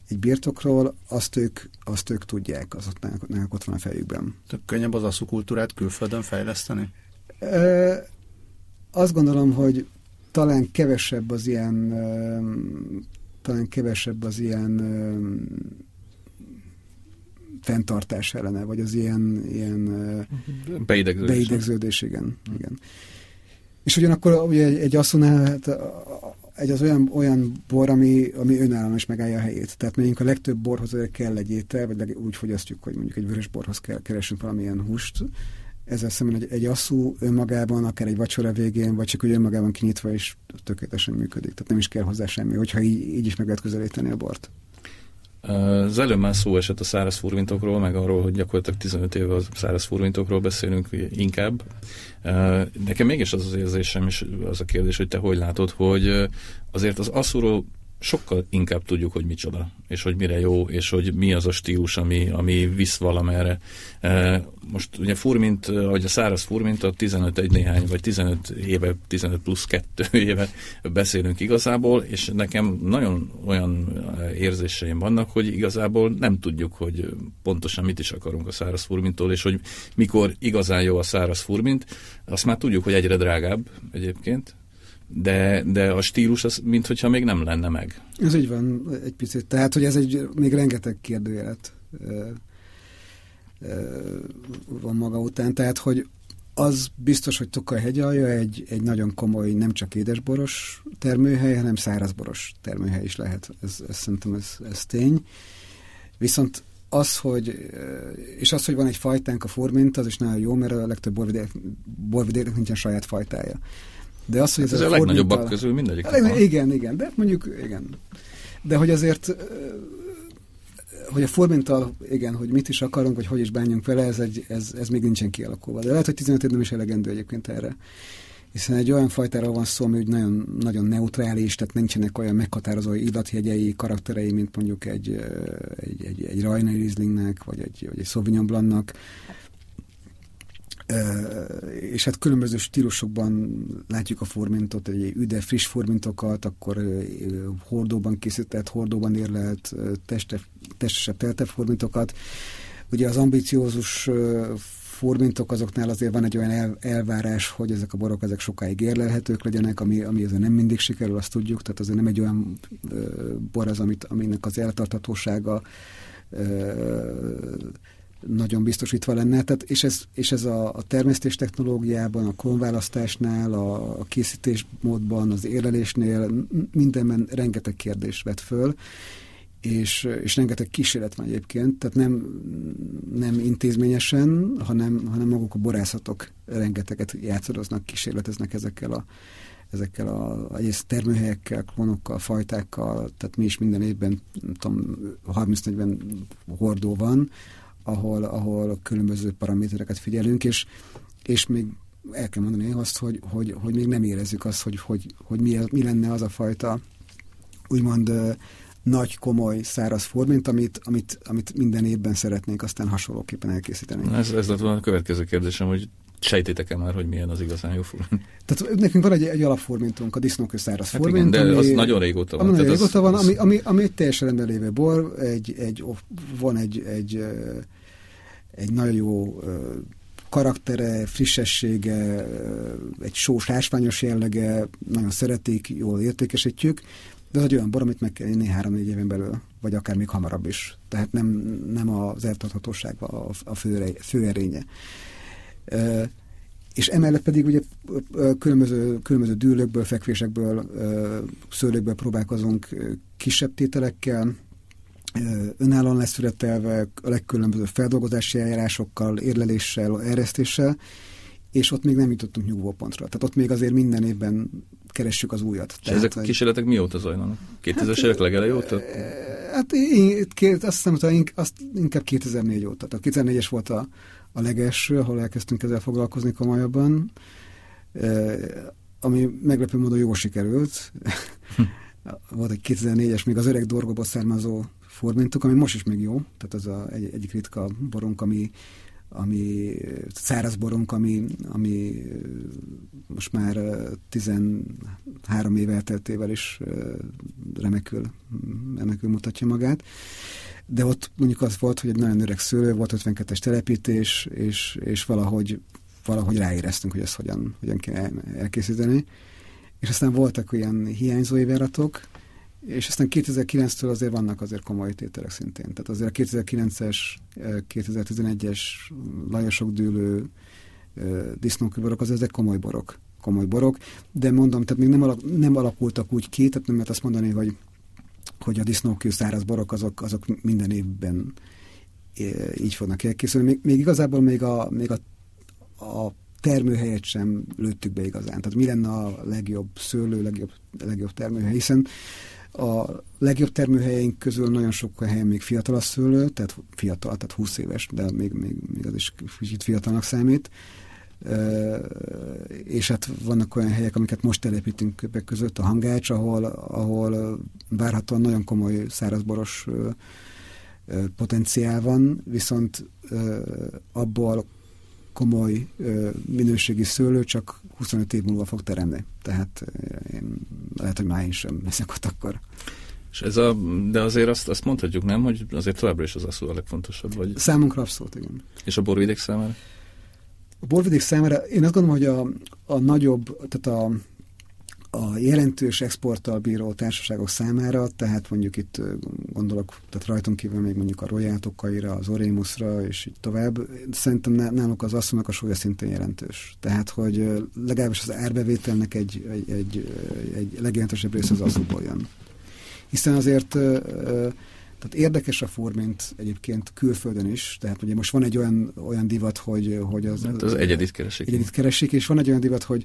egy birtokról, azt ők, azt ők tudják, az ott, náluk ott van a fejükben. Tök könnyebb az kultúrát külföldön fejleszteni? E, azt gondolom, hogy talán kevesebb az ilyen talán kevesebb az ilyen fenntartás ellene, vagy az ilyen, ilyen beidegződés. beidegződés, igen. igen. És ugyanakkor ugye egy, egy asszonál, hát egy az olyan, olyan bor, ami, ami önállóan is megállja a helyét. Tehát mondjuk a legtöbb borhoz kell egy étel, vagy úgy fogyasztjuk, hogy mondjuk egy vörös borhoz kell keresünk valamilyen húst. Ezzel szemben egy, egy asszú önmagában, akár egy vacsora végén, vagy csak úgy önmagában kinyitva is tökéletesen működik. Tehát nem is kell hozzá semmi, hogyha így, így is meg lehet közelíteni a bort. Az előbb már szó esett a száraz furvintokról, meg arról, hogy gyakorlatilag 15 éve a száraz furvintokról beszélünk inkább. Nekem mégis az az érzésem, és az a kérdés, hogy te hogy látod, hogy azért az asszúról sokkal inkább tudjuk, hogy micsoda, és hogy mire jó, és hogy mi az a stílus, ami, ami visz valamerre. E, most ugye furmint, vagy a száraz furmint a 15 egy néhány, vagy 15 éve, 15 plusz 2 éve beszélünk igazából, és nekem nagyon olyan érzéseim vannak, hogy igazából nem tudjuk, hogy pontosan mit is akarunk a száraz furmintól, és hogy mikor igazán jó a száraz furmint, azt már tudjuk, hogy egyre drágább egyébként, de, de a stílus az, mintha még nem lenne meg. Ez így van egy picit. Tehát, hogy ez egy még rengeteg kérdőjelet van maga után. Tehát, hogy az biztos, hogy Tokaj hegyalja egy, egy nagyon komoly, nem csak édesboros termőhely, hanem szárazboros termőhely is lehet. Ez, ez szerintem ez, ez tény. Viszont az, hogy, és az, hogy van egy fajtánk a formint, az is nagyon jó, mert a legtöbb borvidék, borvidéknek nincsen saját fajtája. De az, hogy hát ez, ez a legnagyobbak közül mindegyik. Leg, igen, igen, de mondjuk, igen. De hogy azért, hogy a formintal, igen, hogy mit is akarunk, vagy hogy is bánjunk vele, ez, egy, ez, ez még nincsen kialakulva. De lehet, hogy 15 év nem is elegendő egyébként erre. Hiszen egy olyan fajtáról van szó, ami úgy nagyon, nagyon neutrális, tehát nincsenek olyan meghatározó illatjegyei, karakterei, mint mondjuk egy, egy, egy, egy Rainer Rieslingnek, vagy egy, vagy egy Sauvignon Blancnak, és hát különböző stílusokban látjuk a formintot, egy üde, friss formintokat, akkor hordóban készített, hordóban érlelt, teste, testesebb, teltebb formintokat. Ugye az ambiciózus formintok azoknál azért van egy olyan el, elvárás, hogy ezek a borok ezek sokáig érlelhetők legyenek, ami, ami azért nem mindig sikerül, azt tudjuk, tehát azért nem egy olyan bor az, amit, aminek az eltartatósága nagyon biztosítva lenne. Tehát, és ez, és ez a, a termesztés technológiában, a klónválasztásnál, a, a készítésmódban, az érlelésnél mindenben rengeteg kérdés vet föl, és, és rengeteg kísérlet van egyébként, tehát nem, nem intézményesen, hanem, hanem maguk a borászatok rengeteget játszadoznak, kísérleteznek ezekkel a ezekkel a egész termőhelyekkel, klónokkal, fajtákkal, tehát mi is minden évben, tudom, 30-40 hordó van, ahol, ahol különböző paramétereket figyelünk, és, és még el kell mondani azt, hogy, hogy, hogy még nem érezzük azt, hogy, hogy, hogy mi, mi lenne az a fajta úgymond nagy, komoly, száraz formint, amit, amit, amit minden évben szeretnénk aztán hasonlóképpen elkészíteni. Ez, ez lett volna a következő kérdésem, hogy sejtétek-e már, hogy milyen az igazán jó furmint? Tehát nekünk van egy, egy alapformintunk, a disznókő száraz hát formint. Igen, de ami, az nagyon régóta van. Ami nagyon régóta van, az... ami, ami, ami egy teljesen rendben lévő bor, egy, egy, van egy, egy, egy nagyon jó karaktere, frissessége, egy sós, ásványos jellege, nagyon szeretik, jól értékesítjük, de ez egy olyan bor, amit meg kell inni három-négy éven belül, vagy akár még hamarabb is. Tehát nem, nem az eltarthatóság a, a fő, fő erénye. És emellett pedig ugye különböző, különböző dűlőkből, fekvésekből, szőlőkből próbálkozunk kisebb tételekkel, önállóan leszületelve, a legkülönbözőbb feldolgozási eljárásokkal, érleléssel, eresztéssel, és ott még nem jutottunk nyugvópontra. Tehát ott még azért minden évben keressük az újat. És Tehát, ezek a kísérletek mióta zajlanak? 2000-es évek legelej óta? Hát én, azt hiszem, hogy azt inkább 2004 óta. Tehát 2004-es volt a, a legelső, ahol elkezdtünk ezzel foglalkozni komolyabban, ami meglepő módon jól sikerült. volt egy 2004-es, még az öreg dorgóból származó formintuk, ami most is még jó, tehát az a, egy, egyik ritka borunk, ami, ami száraz borunk, ami, ami most már 13 év elteltével is remekül, remekül mutatja magát. De ott mondjuk az volt, hogy egy nagyon öreg szőlő, volt 52-es telepítés, és, és valahogy, valahogy ráéreztünk, hogy ezt hogyan, hogyan kell elkészíteni. És aztán voltak olyan hiányzó évjáratok, és aztán 2009-től azért vannak azért komoly tételek szintén. Tehát azért a 2009-es, 2011-es lajosok dűlő disznókő borok, az ezek komoly borok. Komoly borok, de mondom, tehát még nem, alak, nem alakultak úgy ki, tehát nem lehet azt mondani, hogy, hogy a disznókő száraz borok azok, azok minden évben így fognak elkészülni. Még, még igazából még a, még a, a termőhelyet sem lőttük be igazán. Tehát mi lenne a legjobb szőlő, legjobb, legjobb termőhely, hiszen a legjobb termőhelyeink közül nagyon sok helyen még fiatal a szőlő, tehát fiatal, tehát 20 éves, de még, még, még az is kicsit fiatalnak számít. És hát vannak olyan helyek, amiket most telepítünk többek között, a hangács, ahol, ahol várhatóan nagyon komoly szárazboros potenciál van, viszont abból komoly minőségi szőlő csak 25 év múlva fog teremni. Tehát én lehet, hogy már én sem leszek ott akkor. És ez a, de azért azt, azt mondhatjuk, nem, hogy azért továbbra is az asszú a legfontosabb? Vagy... Számunkra abszolút, igen. És a borvidék számára? A borvidék számára én azt gondolom, hogy a, a nagyobb, tehát a, a jelentős exporttal bíró társaságok számára, tehát mondjuk itt gondolok, tehát rajtunk kívül még mondjuk a Royal az Orémusra, és így tovább, szerintem náluk az asszonynak a súlya szintén jelentős. Tehát, hogy legalábbis az árbevételnek egy, egy, egy, egy legjelentősebb része az asszúból jön. Hiszen azért tehát érdekes a formint egyébként külföldön is, tehát ugye most van egy olyan, olyan divat, hogy, hogy az, hát az egyedit keresik. Egyedit keresik, és van egy olyan divat, hogy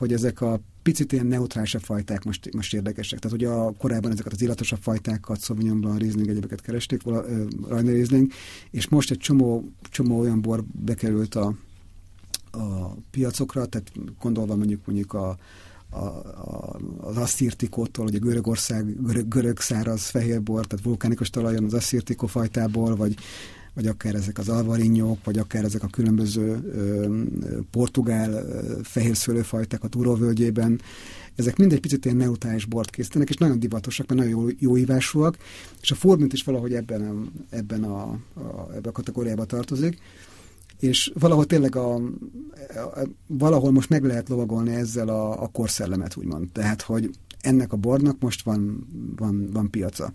hogy ezek a picit ilyen neutrálisabb fajták most, most érdekesek. Tehát ugye a, korábban ezeket az illatosabb fajtákat, Sauvignon Blanc, Riesling, egyébeket keresték, Rajna Riesling, és most egy csomó, csomó olyan bor bekerült a, a piacokra, tehát gondolva mondjuk mondjuk a, a, a, az asszirtikótól, ugye Görögország, görög, görög száraz fehérbor, tehát vulkánikus talajon az asszirtikó fajtából, vagy vagy akár ezek az alvarinyok, vagy akár ezek a különböző ö, portugál ö, fehér szőlőfajták a Túróvölgyében, ezek mindegy picit ilyen neutrális bort készítenek, és nagyon divatosak, mert nagyon jó, jó ívásúak, és a formint is valahogy ebben a, ebben a, a, ebben a kategóriába tartozik és valahol tényleg a, a, valahol most meg lehet lovagolni ezzel a, a korszellemet, úgymond. Tehát, hogy ennek a bornak most van, van, van piaca.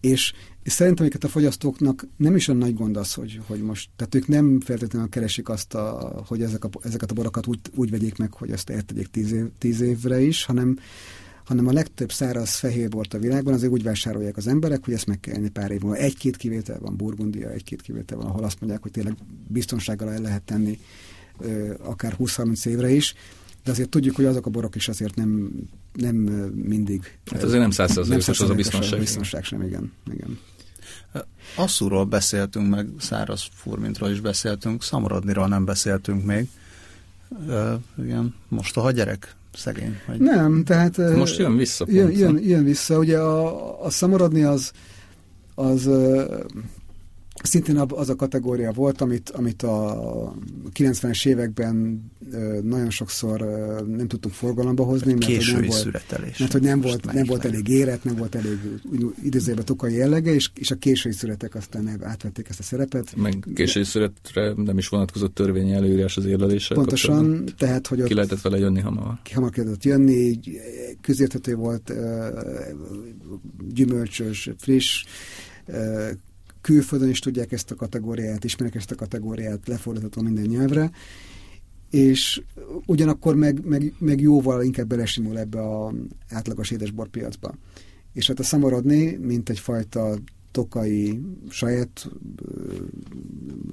És, és szerintem amiket a fogyasztóknak nem is olyan nagy gond az, hogy, hogy most, tehát ők nem feltétlenül keresik azt, a, hogy ezek a, ezeket a borokat úgy, úgy vegyék meg, hogy azt eltegyék tíz, év, tíz évre is, hanem, hanem a legtöbb száraz fehérbort a világban azért úgy vásárolják az emberek, hogy ezt meg kell enni pár év múlva. Egy-két kivétel van, Burgundia, egy-két kivétel van, ahol azt mondják, hogy tényleg biztonsággal el lehet tenni akár 20-30 évre is, de azért tudjuk, hogy azok a borok is azért nem, nem mindig... Hát azért nem százszerzalékos az a biztonság. A biztonság sem, igen. igen. Asszúról beszéltünk, meg száraz furmintról is beszéltünk, szamorodniról nem beszéltünk még. Uh, igen, most a gyerek szegény. Vagy... Nem, tehát... Most jön vissza. Pont, jön, jön, jön vissza. Ugye a, a szamorodni az, az szintén az a kategória volt, amit, amit a 90-es években nagyon sokszor nem tudtunk forgalomba hozni. Mert Késői hogy nem volt, születelés. Mert hogy nem volt, nem volt elég éret, nem volt elég idézőjelben tokai jellege, és, és a késői születek aztán átvették ezt a szerepet. Meg késői születre nem is vonatkozott törvényi előírás az érleléssel. Pontosan, tehát, hogy ki lehetett vele jönni hamar. Ki hamar lehetett jönni, közérthető volt, gyümölcsös, friss, külföldön is tudják ezt a kategóriát, ismerik ezt a kategóriát, lefordítható minden nyelvre, és ugyanakkor meg, meg, meg jóval inkább belesimul ebbe a átlagos édesborpiacba. És hát a szamorodni, mint egyfajta tokai saját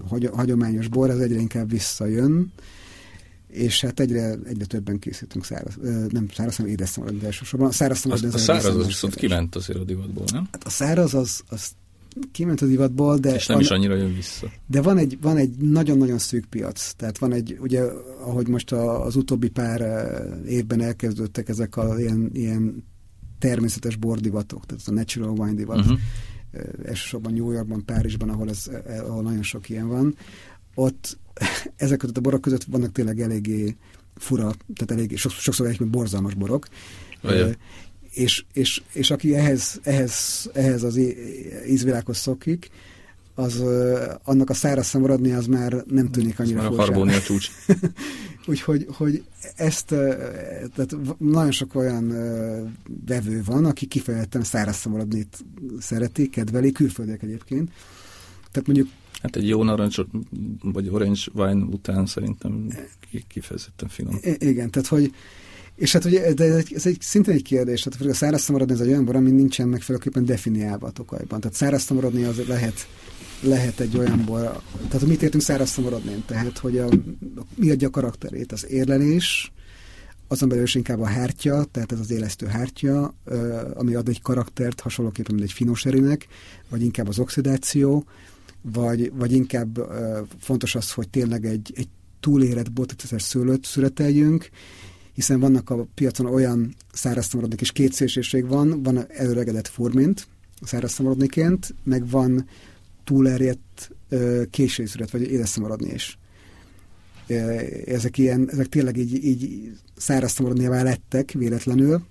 hagy, hagyományos bor, ez egyre inkább visszajön, és hát egyre, egyre többen készítünk száraz, nem száraz, hanem édes szamorodni elsősorban. A száraz szamorodni az, a száraz az viszont kiment azért a divatból, nem? Hát a száraz az, az kiment a divatból, de... És nem van, is annyira jön vissza. De van egy, van egy nagyon-nagyon szűk piac. Tehát van egy, ugye, ahogy most a, az utóbbi pár eh, évben elkezdődtek ezek a ilyen, ilyen természetes bordivatok, tehát a natural wine divat, uh-huh. elsősorban New Yorkban, Párizsban, ahol, ez, eh, ahol nagyon sok ilyen van, ott ezek között a borok között vannak tényleg eléggé fura, tehát eléggé, sokszor egyébként borzalmas borok. Olyan és, és, és aki ehhez, ehhez, ehhez az ízvilághoz szokik, az annak a száraz szamorodni az már nem tűnik annyira furcsán. a csúcs. Úgyhogy hogy ezt, tehát nagyon sok olyan vevő van, aki kifejezetten száraz szamorodnit szereti, kedveli, külföldiek egyébként. Tehát mondjuk Hát egy jó narancs vagy orange wine után szerintem kifejezetten finom. Igen, tehát hogy és hát ugye, de ez egy, ez egy szintén egy kérdés, tehát a száraz maradni ez egy olyan bor, ami nincsen megfelelőképpen definiálva a tokajban. Tehát száraz maradni az lehet, lehet egy olyan bor, tehát mit értünk száraz maradni? Tehát, hogy a, mi adja a karakterét? Az érlelés, azon belül is inkább a hártya, tehát ez az élesztő hártya, ami ad egy karaktert hasonlóképpen, mint egy finoserinek, vagy inkább az oxidáció, vagy, vagy inkább fontos az, hogy tényleg egy, egy túlérett boticetes szőlőt születeljünk, hiszen vannak a piacon olyan szárazszamarodnik, és két szélsőség van, van előregedett formint szárazszamarodniként, meg van túlerjedt későszület, vagy édeszamarodni is. Ezek, ilyen, ezek tényleg így, így szárazszamarodnívá lettek véletlenül,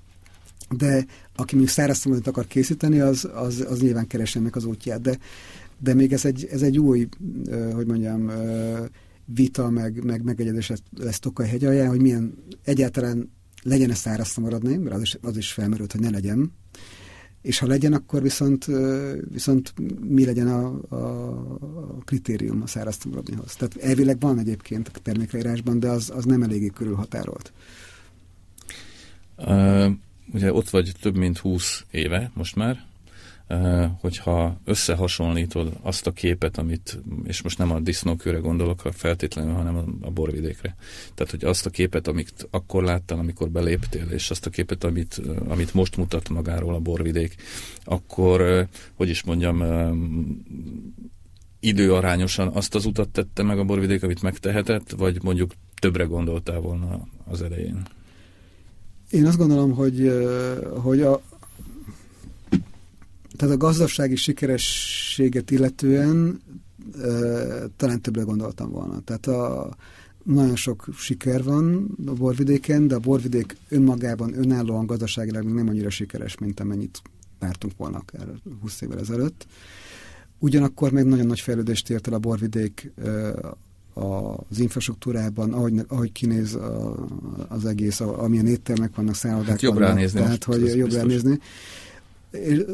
de aki még szárazszamarodnit akar készíteni, az, az, az nyilván keresi ennek az útját. De, de még ez egy, ez egy új, hogy mondjam, vita, meg, meg megegyezés lesz Tokaj hegy alján, hogy milyen egyáltalán legyen-e száraz maradni, mert az is, az is felmerült, hogy ne legyen. És ha legyen, akkor viszont, viszont mi legyen a, a, a kritérium a száraz maradnihoz. Tehát elvileg van egyébként a termékleírásban, de az, az nem eléggé körülhatárolt. Uh, ugye ott vagy több mint 20 éve most már, hogyha összehasonlítod azt a képet, amit, és most nem a disznókőre gondolok feltétlenül, hanem a, borvidékre. Tehát, hogy azt a képet, amit akkor láttál, amikor beléptél, és azt a képet, amit, amit most mutat magáról a borvidék, akkor, hogy is mondjam, időarányosan azt az utat tette meg a borvidék, amit megtehetett, vagy mondjuk többre gondoltál volna az elején? Én azt gondolom, hogy, hogy a, tehát a gazdasági sikerességet illetően talán többre gondoltam volna. Tehát a, nagyon sok siker van a borvidéken, de a borvidék önmagában, önállóan gazdaságilag még nem annyira sikeres, mint amennyit vártunk volna akár 20 évvel ezelőtt. Ugyanakkor meg nagyon nagy fejlődést ért el a borvidék az infrastruktúrában, ahogy, ahogy kinéz az egész, amilyen éttermek vannak, szállodák hát jobb vannak, ránézni tehát hogy jobb ránézni.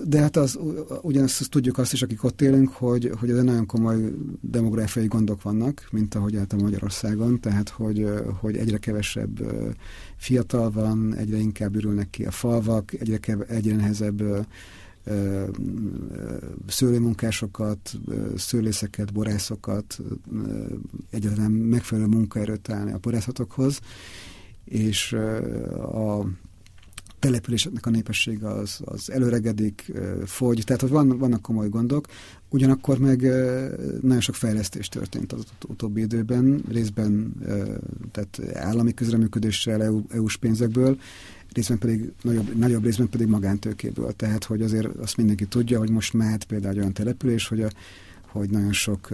De hát az, ugyanazt azt tudjuk azt is, akik ott élünk, hogy, hogy ez nagyon komoly demográfiai gondok vannak, mint ahogy a Magyarországon, tehát hogy, hogy egyre kevesebb fiatal van, egyre inkább ürülnek ki a falvak, egyre, kev, egyre nehezebb szőlőmunkásokat, szőlészeket, borászokat, egyáltalán megfelelő munkaerőt találni a borászatokhoz, és a településeknek a népessége az, az előregedik, fogy, tehát hogy van, vannak komoly gondok, ugyanakkor meg nagyon sok fejlesztés történt az utóbbi időben, részben tehát állami közreműködéssel, EU, EU-s pénzekből, részben pedig nagyobb, nagyobb részben pedig magántőkéből. Tehát, hogy azért azt mindenki tudja, hogy most már például egy olyan település, hogy a hogy nagyon sok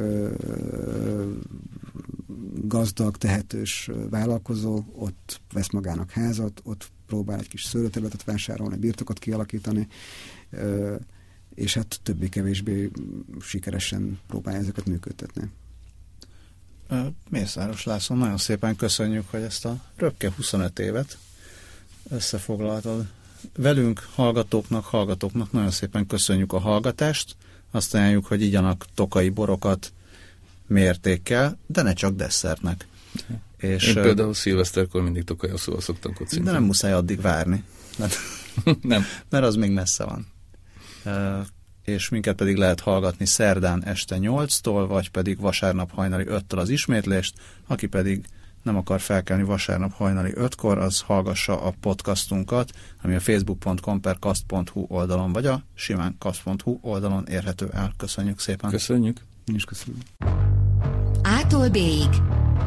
gazdag, tehetős vállalkozó ott vesz magának házat, ott próbál egy kis szőlőterületet vásárolni, birtokot kialakítani, és hát többé-kevésbé sikeresen próbálja ezeket működtetni. Mészáros László, nagyon szépen köszönjük, hogy ezt a röpke 25 évet összefoglaltad. Velünk, hallgatóknak, hallgatóknak nagyon szépen köszönjük a hallgatást. Azt ajánljuk, hogy igyanak tokai borokat mértékkel, de ne csak desszertnek. És, Én például szilveszterkor mindig tokajaszóval szoktam kocintani. De nem muszáj addig várni. Mert, nem. Mert az még messze van. És minket pedig lehet hallgatni szerdán este 8-tól, vagy pedig vasárnap hajnali 5-től az ismétlést, aki pedig nem akar felkelni vasárnap hajnali 5-kor, az hallgassa a podcastunkat, ami a facebook.com per kast.hu oldalon, vagy a simán kast.hu oldalon érhető el. Köszönjük szépen. Köszönjük. Én is köszönöm. Ától B-ig.